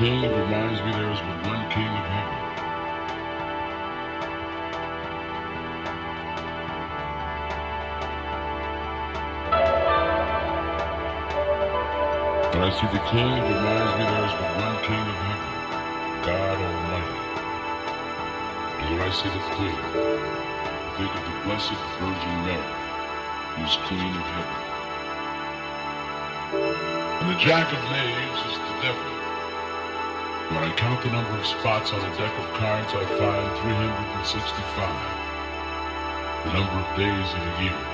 king, reminds me there is but one king of heaven. When I see the king, it reminds me there is but one king of heaven, God Almighty. And when I see the queen, I think of the blessed Virgin Mary, who is queen of heaven. And the jack of knaves is the devil. I count the number of spots on a deck of cards, I find 365. The number of days in a year.